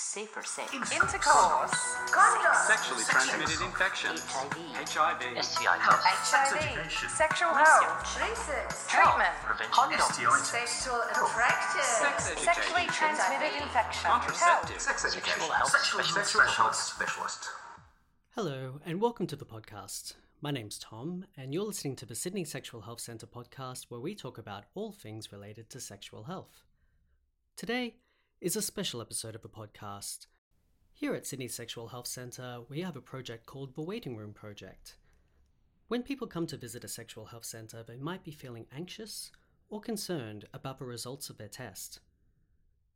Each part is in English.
safer sex, intercourse, Condom. Sexually transmitted infection. HIV, HIV. STI, HIV, sexual health, Research. treatment, prevention, condoms, Sexual attraction. Sex sexually education. transmitted infection, Contraceptive. Sex education. Sexual health specialist. sexual health specialist. Hello, and welcome to the podcast. My name's Tom, and you're listening to the Sydney Sexual Health Centre podcast where we talk about all things related to sexual health. Today is a special episode of the podcast. Here at Sydney Sexual Health Centre, we have a project called the Waiting Room Project. When people come to visit a sexual health centre, they might be feeling anxious or concerned about the results of their test.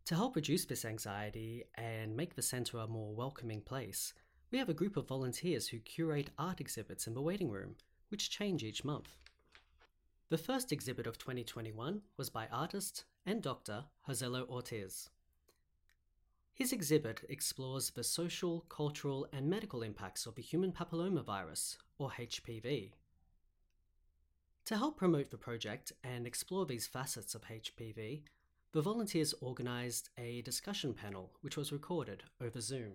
To help reduce this anxiety and make the centre a more welcoming place, we have a group of volunteers who curate art exhibits in the waiting room, which change each month. The first exhibit of 2021 was by artist and doctor Joselo Ortiz. His exhibit explores the social, cultural, and medical impacts of the human papillomavirus, or HPV. To help promote the project and explore these facets of HPV, the volunteers organised a discussion panel which was recorded over Zoom.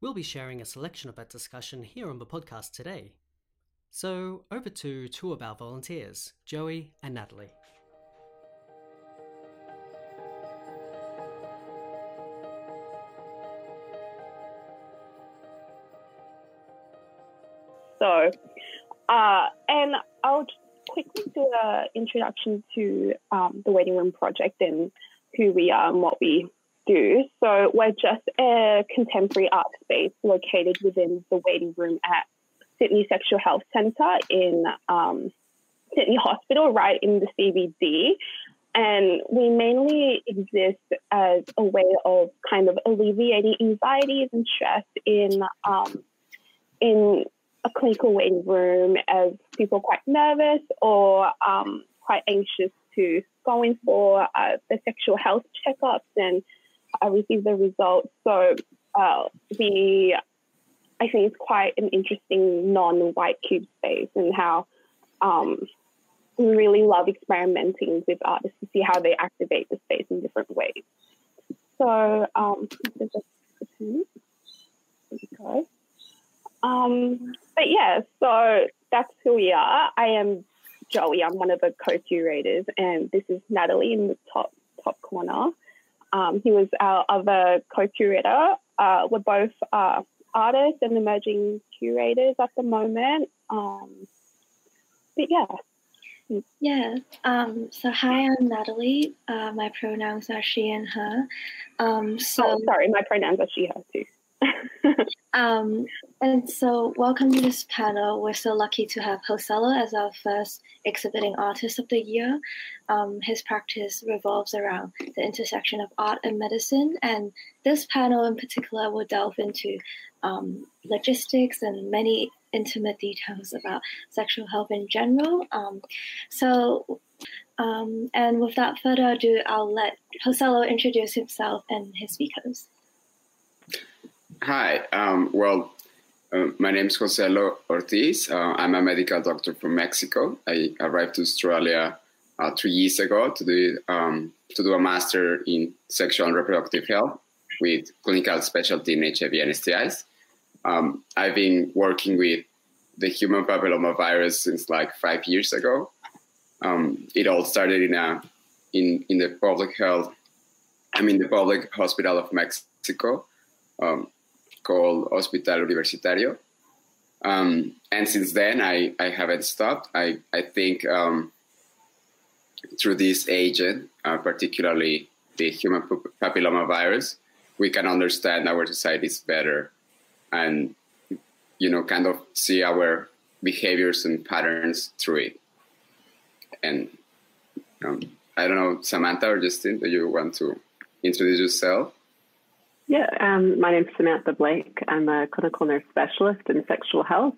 We'll be sharing a selection of that discussion here on the podcast today. So, over to two of our volunteers, Joey and Natalie. So, uh, and I'll quickly do an introduction to um, the Waiting Room Project and who we are and what we do. So, we're just a contemporary art space located within the waiting room at Sydney Sexual Health Centre in um, Sydney Hospital, right in the CBD. And we mainly exist as a way of kind of alleviating anxieties and stress in um, in a clinical waiting room as people quite nervous or um, quite anxious to go in for uh, the sexual health checkups and uh, receive the results. So uh, we, I think it's quite an interesting non-white cube space and how um, we really love experimenting with artists to see how they activate the space in different ways. So um, just there we go. Um, but yeah, so that's who we are. I am Joey. I'm one of the co-curators, and this is Natalie in the top top corner. Um, he was our other co-curator. Uh, we're both uh, artists and emerging curators at the moment. Um, but yeah, Yeah. Um, so hi, I'm Natalie. Uh, my pronouns are she and her. Um, so oh, sorry, my pronouns are she, her too. um, and so welcome to this panel. We're so lucky to have Joselo as our first exhibiting artist of the year. Um, his practice revolves around the intersection of art and medicine, and this panel in particular will delve into um, logistics and many intimate details about sexual health in general. Um, so, um, and without further ado, I'll let Joselo introduce himself and his speakers. Hi. Um, well, uh, my name is Joselo Ortiz. Uh, I'm a medical doctor from Mexico. I arrived to Australia uh, three years ago to do um, to do a master in sexual and reproductive health with clinical specialty in HIV and STIs. Um, I've been working with the human papillomavirus since like five years ago. Um, it all started in a in in the public health. I mean, the public hospital of Mexico. Um, called Hospital Universitario. Um, and since then, I, I haven't stopped. I, I think um, through this agent, uh, particularly the human papillomavirus, we can understand our societies better and, you know, kind of see our behaviors and patterns through it. And um, I don't know, Samantha or Justin, do you want to introduce yourself? Yeah, um, my name's Samantha Blake. I'm a clinical nurse specialist in sexual health.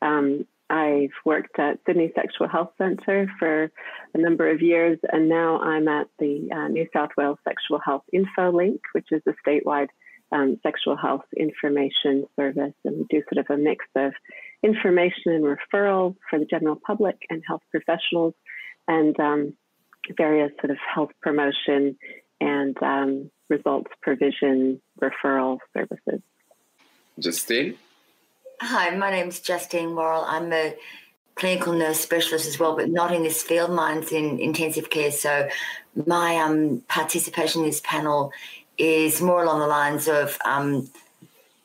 Um, I've worked at Sydney Sexual Health Centre for a number of years, and now I'm at the uh, New South Wales Sexual Health Info Link, which is a statewide um, sexual health information service. And we do sort of a mix of information and referral for the general public and health professionals, and um, various sort of health promotion and um, results provision referral services. Justine? Hi, my name's Justine Worrell. I'm a clinical nurse specialist as well, but not in this field. Mine's in intensive care. So my um, participation in this panel is more along the lines of um,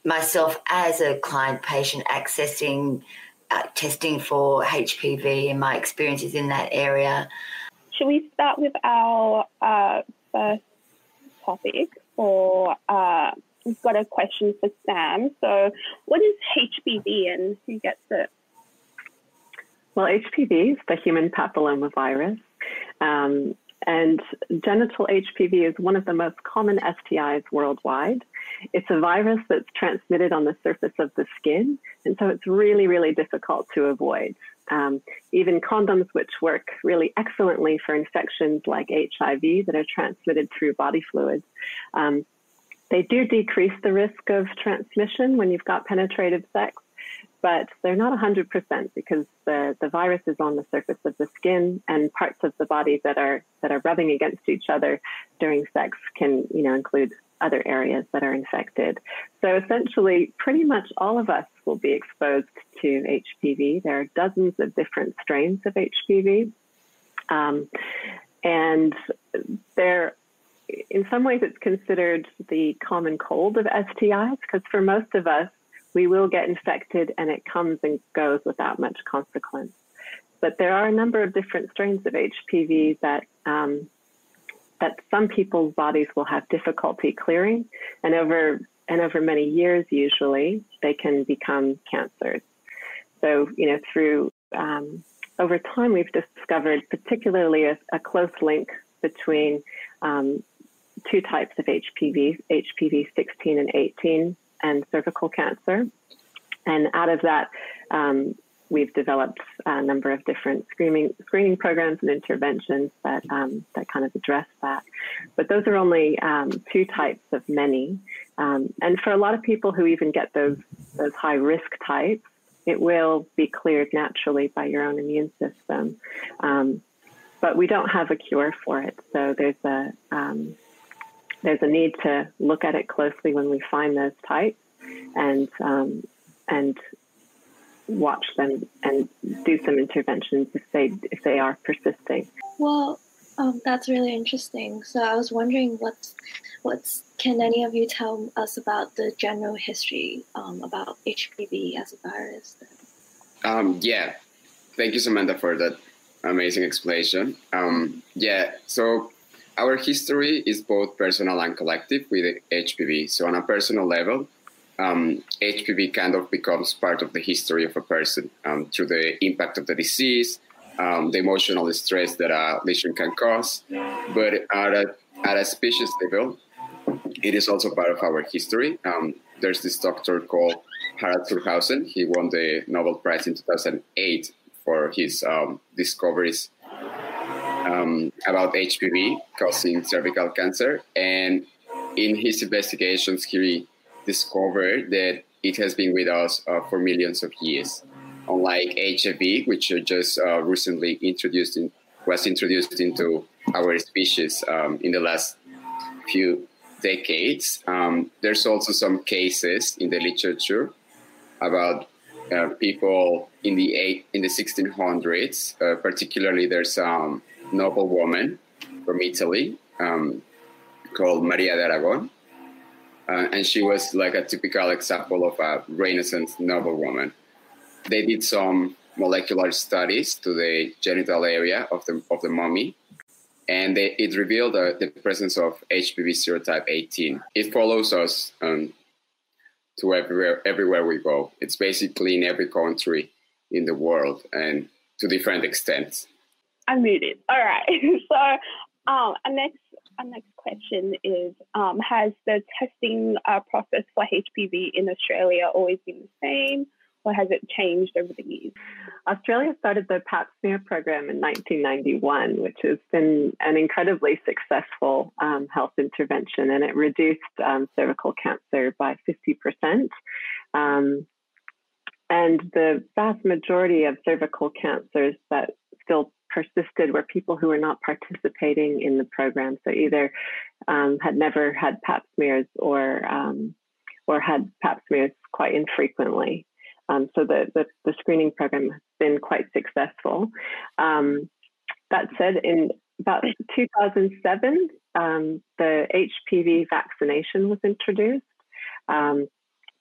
myself as a client patient accessing uh, testing for HPV and my experiences in that area. Should we start with our uh, first topic? For uh, we've got a question for Sam. So, what is HPV and who gets it? Well, HPV is the human papillomavirus. Um, and genital HPV is one of the most common STIs worldwide. It's a virus that's transmitted on the surface of the skin, and so it's really, really difficult to avoid. Um, even condoms, which work really excellently for infections like HIV that are transmitted through body fluids, um, they do decrease the risk of transmission when you've got penetrative sex, but they're not 100% because the, the virus is on the surface of the skin and parts of the body that are that are rubbing against each other during sex can you know include other areas that are infected. So essentially, pretty much all of us will be exposed to HPV. There are dozens of different strains of HPV. Um, and there, in some ways, it's considered the common cold of STIs because for most of us, we will get infected and it comes and goes without much consequence. But there are a number of different strains of HPV that um, that some people's bodies will have difficulty clearing, and over and over many years, usually they can become cancers. So you know, through um, over time, we've discovered particularly a, a close link between um, two types of HPV, HPV 16 and 18, and cervical cancer. And out of that, um, we've developed a number of different screening screening programs and interventions that um, that kind of address that. But those are only um, two types of many. Um, and for a lot of people who even get those those high risk types, it will be cleared naturally by your own immune system. Um, but we don't have a cure for it, so there's a um, there's a need to look at it closely when we find those types and um, and watch them and do some interventions if they if they are persisting. Well, um, that's really interesting. So I was wondering what what's can any of you tell us about the general history um, about HPV as a virus? Um, yeah, thank you, Samantha, for that amazing explanation. Um, yeah, so our history is both personal and collective with HPV. So on a personal level, um, HPV kind of becomes part of the history of a person um, through the impact of the disease, um, the emotional stress that a lesion can cause. But at a, at a species level, it is also part of our history. Um, there's this doctor called Harald zur Hausen. He won the Nobel Prize in 2008 for his um, discoveries um, about HPV causing cervical cancer. And in his investigations, he discovered that it has been with us uh, for millions of years. Unlike HIV, which just uh, recently introduced in, was introduced into our species um, in the last few decades, um, there's also some cases in the literature about uh, people in the eight, in the 1600s. Uh, particularly, there's a um, noble woman from Italy um, called Maria de Aragon, uh, and she was like a typical example of a Renaissance noble woman. They did some molecular studies to the genital area of the of the mummy, and they, it revealed uh, the presence of HPV serotype 18. It follows us um, to everywhere everywhere we go. It's basically in every country in the world, and to different extents. I'm muted. All right. So, um, next our next question is um, Has the testing uh, process for HPV in Australia always been the same, or has it changed over the years? Australia started the Pap smear program in 1991, which has been an incredibly successful um, health intervention, and it reduced um, cervical cancer by 50%. Um, and the vast majority of cervical cancers that still persisted were people who were not participating in the program. So either um, had never had pap smears or um, or had pap smears quite infrequently. Um, so the, the, the screening program has been quite successful. Um, that said, in about 2007, um, the HPV vaccination was introduced. Um,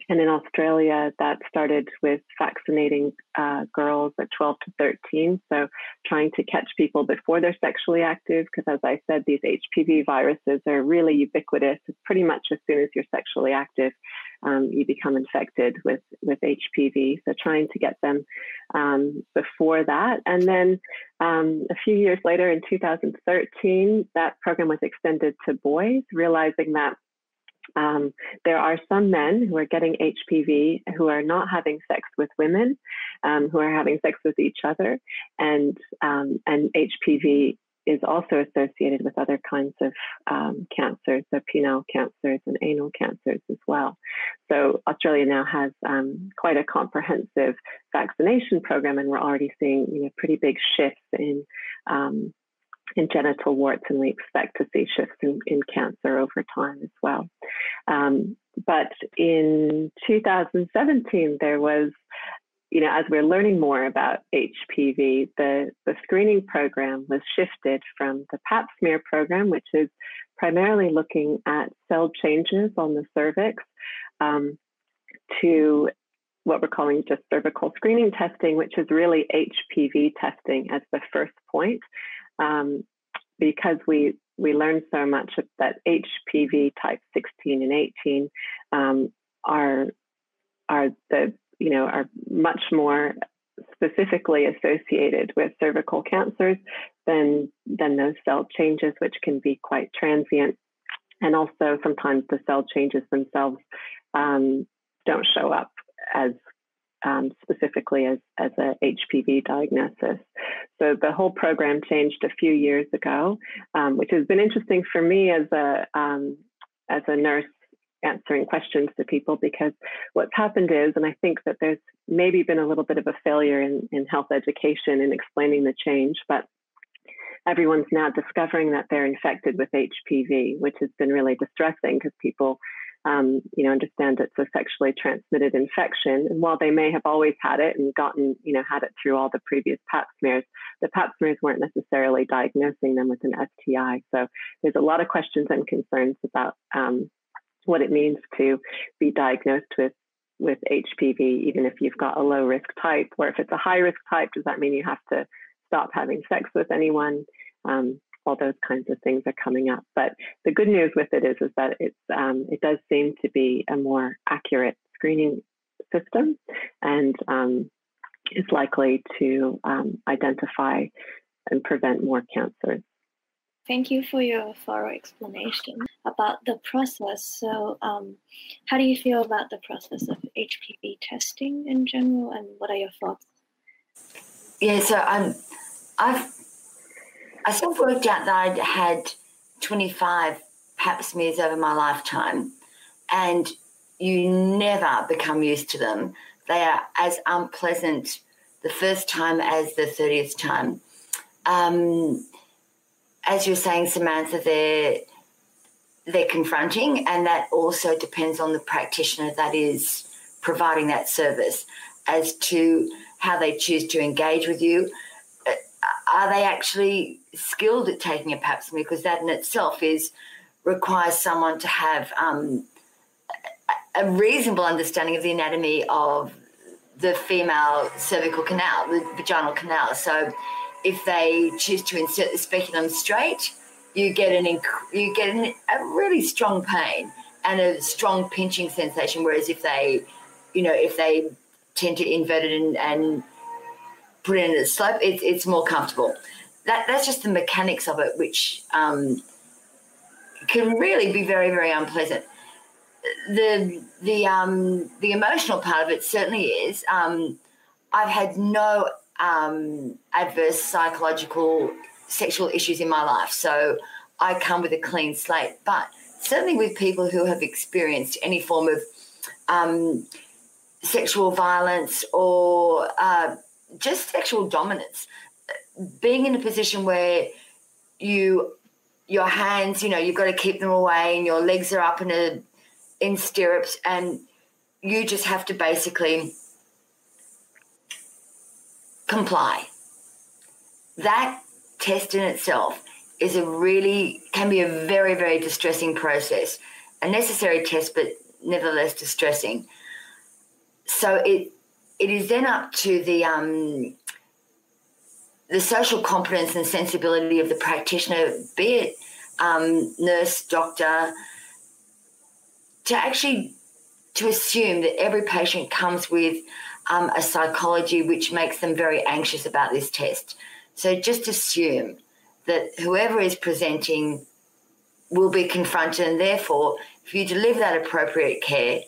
and in Australia, that started with vaccinating uh, girls at 12 to 13. So trying to catch people before they're sexually active, because as I said, these HPV viruses are really ubiquitous. Pretty much as soon as you're sexually active, um, you become infected with, with HPV. So trying to get them um, before that. And then um, a few years later in 2013, that program was extended to boys, realizing that um, there are some men who are getting HPV who are not having sex with women, um, who are having sex with each other, and um, and HPV is also associated with other kinds of um, cancers, so penile cancers and anal cancers as well. So Australia now has um, quite a comprehensive vaccination program, and we're already seeing you know pretty big shifts in um, in genital warts, and we expect to see shifts in, in cancer over time as well. Um, but in 2017, there was, you know, as we're learning more about HPV, the, the screening program was shifted from the pap smear program, which is primarily looking at cell changes on the cervix, um, to what we're calling just cervical screening testing, which is really HPV testing as the first point um, because we we learned so much that HPV type 16 and 18 um, are are the you know are much more specifically associated with cervical cancers than than those cell changes, which can be quite transient, and also sometimes the cell changes themselves um, don't show up as um, specifically as, as a HPV diagnosis. So the whole program changed a few years ago, um, which has been interesting for me as a um, as a nurse answering questions to people because what's happened is, and I think that there's maybe been a little bit of a failure in, in health education in explaining the change, but everyone's now discovering that they're infected with HPV, which has been really distressing because people um, you know, understand it's a sexually transmitted infection. And while they may have always had it and gotten, you know, had it through all the previous pap smears, the pap smears weren't necessarily diagnosing them with an STI. So there's a lot of questions and concerns about um, what it means to be diagnosed with with HPV, even if you've got a low risk type, or if it's a high risk type, does that mean you have to stop having sex with anyone? Um, all those kinds of things are coming up. But the good news with it is, is that it's, um, it does seem to be a more accurate screening system and um, is likely to um, identify and prevent more cancers. Thank you for your thorough explanation about the process. So, um, how do you feel about the process of HPV testing in general, and what are your thoughts? Yeah, so I'm, I've I sort of worked out that I'd had 25 pap smears over my lifetime, and you never become used to them. They are as unpleasant the first time as the 30th time. Um, as you're saying, Samantha, they're they're confronting, and that also depends on the practitioner that is providing that service as to how they choose to engage with you are they actually skilled at taking a pap smear? Because that in itself is requires someone to have um, a reasonable understanding of the anatomy of the female cervical canal, the vaginal canal. So, if they choose to insert the speculum straight, you get an inc- you get an, a really strong pain and a strong pinching sensation. Whereas if they, you know, if they tend to invert it and, and put it in a slope, it's it's more comfortable. That that's just the mechanics of it, which um, can really be very very unpleasant. The the um, the emotional part of it certainly is. Um, I've had no um, adverse psychological sexual issues in my life, so I come with a clean slate. But certainly with people who have experienced any form of um, sexual violence or uh, just sexual dominance. being in a position where you your hands, you know, you've got to keep them away, and your legs are up in a in stirrups, and you just have to basically comply. That test in itself is a really can be a very very distressing process, a necessary test, but nevertheless distressing. So it it is then up to the um, the social competence and sensibility of the practitioner, be it um, nurse, doctor, to actually to assume that every patient comes with um, a psychology which makes them very anxious about this test. So just assume that whoever is presenting will be confronted, and therefore, if you deliver that appropriate care,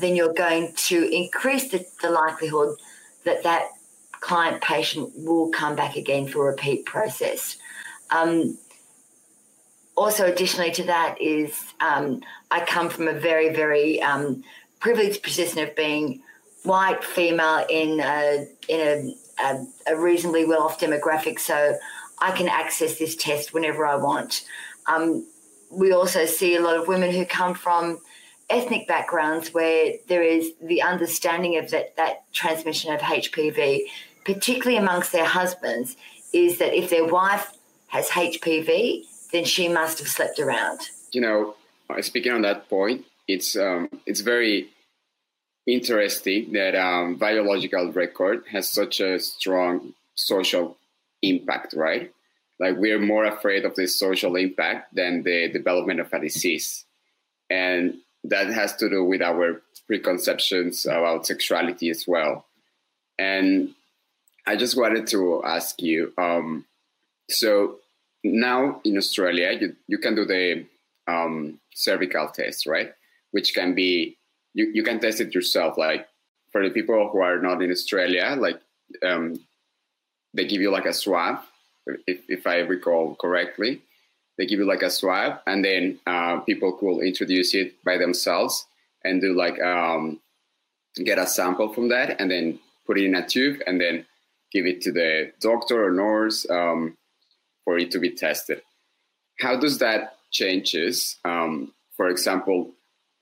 then you're going to increase the, the likelihood that that client patient will come back again for a repeat process. Um, also, additionally to that, is um, I come from a very, very um, privileged position of being white, female in a, in a, a, a reasonably well off demographic, so I can access this test whenever I want. Um, we also see a lot of women who come from ethnic backgrounds where there is the understanding of that, that transmission of HPV, particularly amongst their husbands, is that if their wife has HPV, then she must have slept around. You know, speaking on that point, it's um, it's very interesting that um, biological record has such a strong social impact, right? Like we're more afraid of the social impact than the development of a disease, and that has to do with our preconceptions about sexuality as well. And I just wanted to ask you. Um, so now in Australia, you, you can do the um, cervical test, right? Which can be you, you can test it yourself. Like for the people who are not in Australia, like um, they give you like a swab, if, if I recall correctly. They give you like a swab, and then uh, people could introduce it by themselves and do like um, get a sample from that, and then put it in a tube, and then give it to the doctor or nurse um, for it to be tested. How does that changes? Um, for example,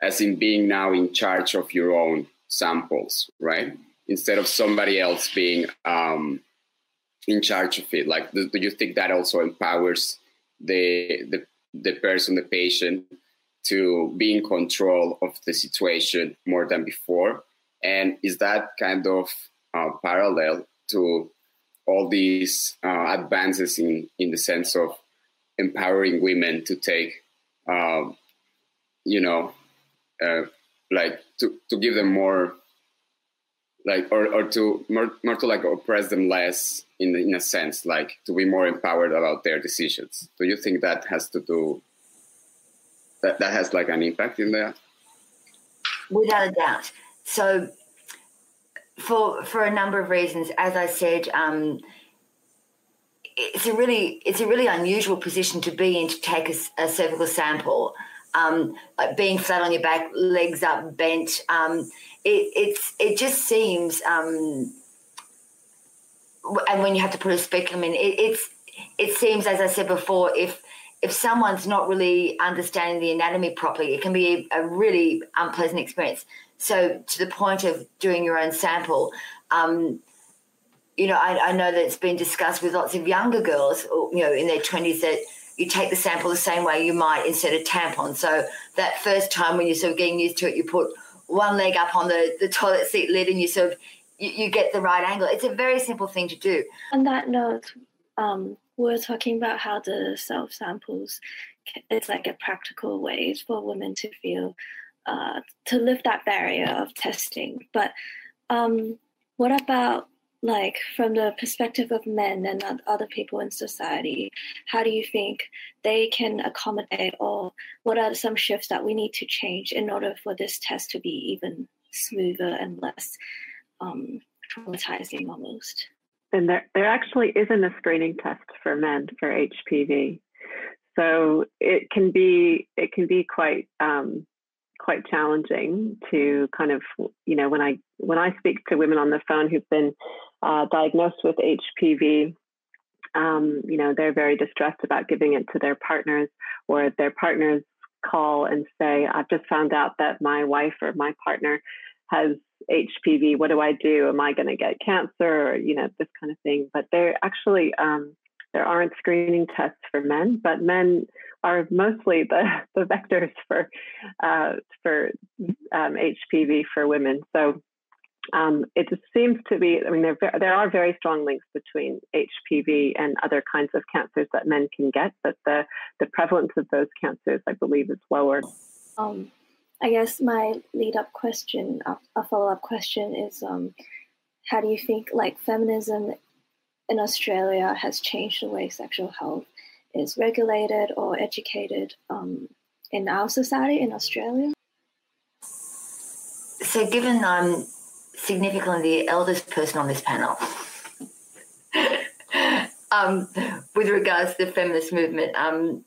as in being now in charge of your own samples, right? Instead of somebody else being um, in charge of it. Like, do, do, you think that also empowers the, the the person, the patient, to be in control of the situation more than before? And is that kind of uh, parallel to all these uh, advances in in the sense of empowering women to take, um, you know, uh, like to, to give them more like or, or to more, more to like oppress them less in in a sense like to be more empowered about their decisions. Do you think that has to do that that has like an impact in there without a doubt. So for for a number of reasons as i said um, it's a really it's a really unusual position to be in to take a, a cervical sample. Um, like being flat on your back, legs up, bent. Um, it, it's it just seems, um, and when you have to put a speculum in, it, it's it seems, as I said before, if if someone's not really understanding the anatomy properly, it can be a, really unpleasant experience. So, to the point of doing your own sample, um, you know, I, I, know that it's been discussed with lots of younger girls, you know, in their twenties that you take the sample the same way you might instead of tampon. So that first time when you're sort of getting used to it, you put one leg up on the, the toilet seat lid and you sort of you, you get the right angle. It's a very simple thing to do. On that note, um, we're talking about how the self samples it's like a practical way for women to feel uh, to lift that barrier of testing. But um, what about like from the perspective of men and other people in society how do you think they can accommodate or what are some shifts that we need to change in order for this test to be even smoother and less um, traumatizing almost? And there, there actually isn't a screening test for men for hpv so it can be it can be quite um, quite challenging to kind of you know when I when I speak to women on the phone who've been uh, diagnosed with HPV, um, you know, they're very distressed about giving it to their partners, or their partners call and say, I've just found out that my wife or my partner has HPV. What do I do? Am I going to get cancer? Or, you know, this kind of thing. But there actually, um, there aren't screening tests for men, but men are mostly the, the vectors for, uh, for um, HPV for women. So um, it just seems to be, I mean, there, there are very strong links between HPV and other kinds of cancers that men can get, but the, the prevalence of those cancers, I believe, is lower. Um, I guess my lead up question, a follow up question is um, how do you think like feminism in Australia has changed the way sexual health is regulated or educated um, in our society in Australia? So, given I'm significantly the eldest person on this panel, um, with regards to the feminist movement, um,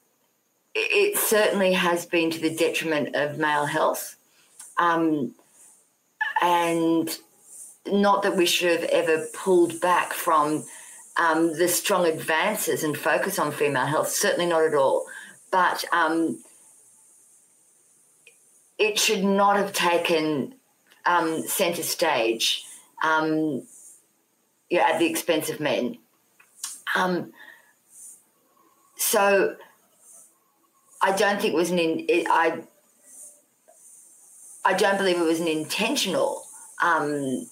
it certainly has been to the detriment of male health. Um, and not that we should have ever pulled back from um, the strong advances and focus on female health, certainly not at all. But um, it should not have taken um, centre stage um, know, at the expense of men. Um, so I don't think it was an in, it, I I don't believe it was an intentional um,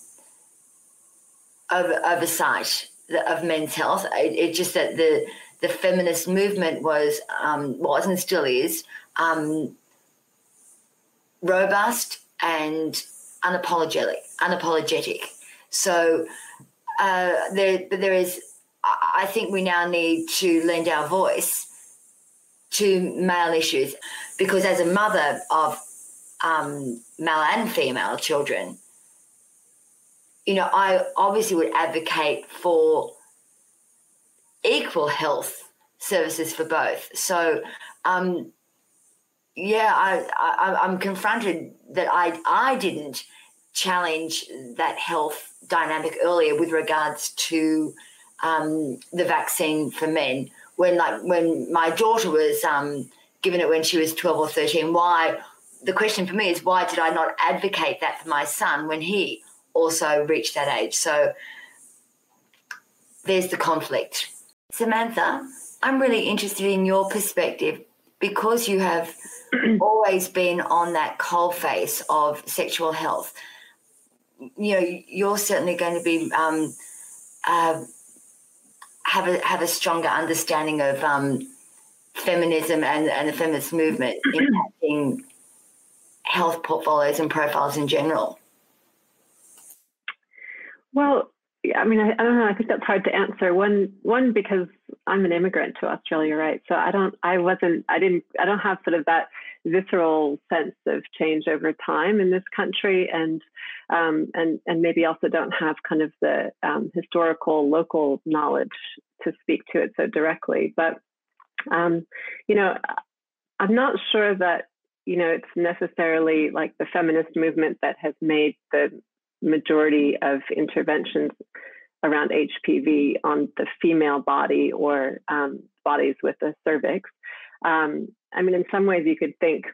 over, oversight of men's health. It, it, just that the the feminist movement was um, was and still is um, robust and unapologetic. Unapologetic. So uh, there, there is. I think we now need to lend our voice to male issues because as a mother of um, male and female children, you know, I obviously would advocate for equal health services for both. So, um, yeah, I, I, I'm confronted that I, I didn't challenge that health dynamic earlier with regards to um, the vaccine for men. When like when my daughter was um, given it when she was 12 or 13 why the question for me is why did i not advocate that for my son when he also reached that age? So there's the conflict. Samantha i'm really interested in your perspective because you have always been on that coal face of sexual health you know you're certainly going to be um, uh, have a have a stronger understanding of um, feminism and, and the feminist movement impacting health portfolios and profiles in general? Well, yeah, I mean, I, I, don't know. I think that's hard to answer. One, one because I'm an immigrant to Australia, right? So I don't, I wasn't, I didn't, I don't have sort of that visceral sense of change over time in this country, and um, and and maybe also don't have kind of the um, historical local knowledge to speak to it so directly. But um, you know, I'm not sure that you know it's necessarily like the feminist movement that has made the majority of interventions around HPV on the female body or um, bodies with a cervix. Um, I mean, in some ways, you could think,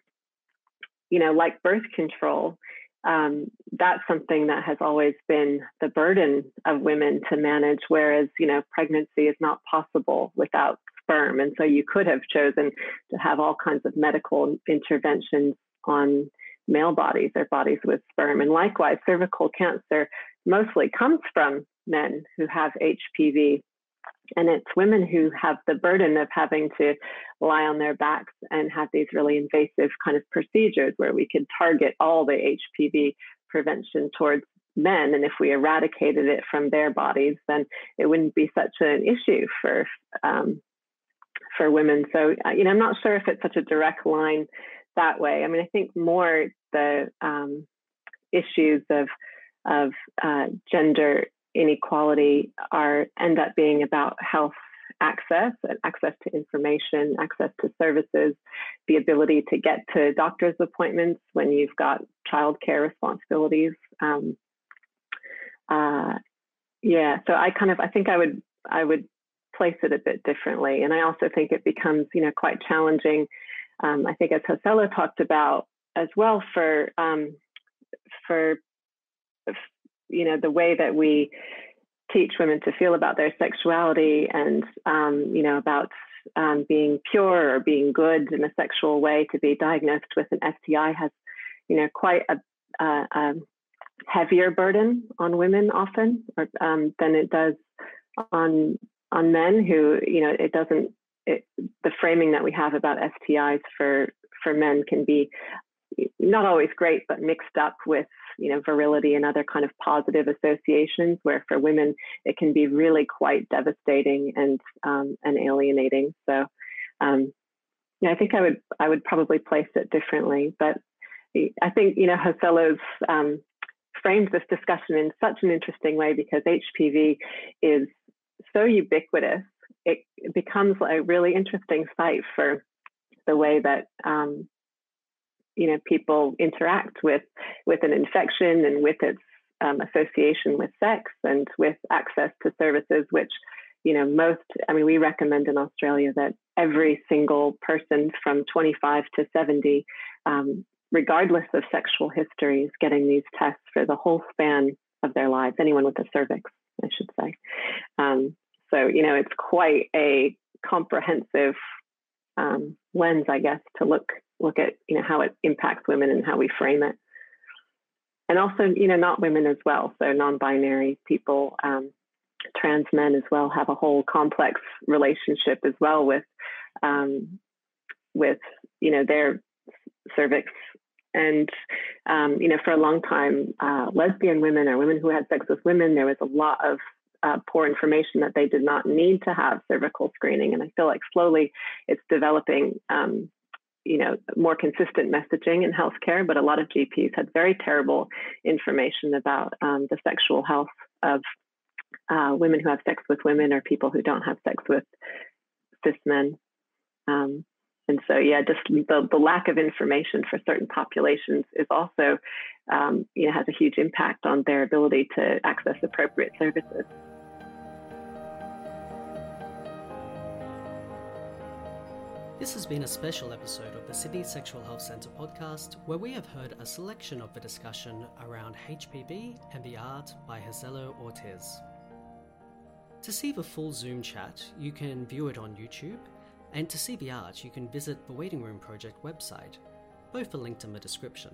you know, like birth control, um, that's something that has always been the burden of women to manage, whereas, you know, pregnancy is not possible without sperm. And so you could have chosen to have all kinds of medical interventions on male bodies or bodies with sperm. And likewise, cervical cancer mostly comes from men who have HPV and it's women who have the burden of having to lie on their backs and have these really invasive kind of procedures where we could target all the HPV prevention towards men. And if we eradicated it from their bodies, then it wouldn't be such an issue for um, for women. So uh, you know, I'm not sure if it's such a direct line that way. I mean, I think more the um, issues of of uh, gender inequality are end up being about health access and access to information, access to services, the ability to get to doctor's appointments when you've got childcare responsibilities. Um, uh, yeah, so I kind of I think I would I would place it a bit differently. And I also think it becomes, you know, quite challenging. Um, I think as Joselo talked about as well for um, for you know the way that we teach women to feel about their sexuality and um, you know about um, being pure or being good in a sexual way to be diagnosed with an STI has you know quite a, a, a heavier burden on women often or, um, than it does on on men who you know it doesn't the framing that we have about STIs for for men can be not always great but mixed up with you know virility and other kind of positive associations where for women it can be really quite devastating and um, and alienating so um, yeah, I think I would I would probably place it differently but I think you know Joselo's um, framed this discussion in such an interesting way because HPV is so ubiquitous. It, becomes a really interesting site for the way that um, you know people interact with with an infection and with its um, association with sex and with access to services, which you know most. I mean, we recommend in Australia that every single person from 25 to 70 um, regardless of sexual histories, getting these tests for the whole span of their lives, anyone with a cervix, I should say. Um, so, you know, it's quite a comprehensive um, lens, I guess, to look look at, you know, how it impacts women and how we frame it. And also, you know, not women as well. So non-binary people, um, trans men as well have a whole complex relationship as well with um, with you know their cervix and, um, you know, for a long time, uh, lesbian women or women who had sex with women, there was a lot of uh, poor information that they did not need to have cervical screening. And I feel like slowly it's developing, um, you know, more consistent messaging in healthcare. But a lot of GPs had very terrible information about um, the sexual health of uh, women who have sex with women or people who don't have sex with cis men. Um, and so, yeah, just the, the lack of information for certain populations is also, um, you know, has a huge impact on their ability to access appropriate services. This has been a special episode of the Sydney Sexual Health Centre podcast where we have heard a selection of the discussion around HPV and the art by Joselo Ortiz. To see the full Zoom chat, you can view it on YouTube and to see the art, you can visit the Waiting Room Project website. Both are linked in the description.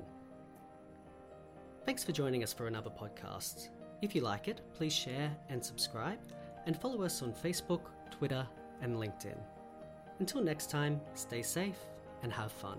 Thanks for joining us for another podcast. If you like it, please share and subscribe, and follow us on Facebook, Twitter, and LinkedIn. Until next time, stay safe and have fun.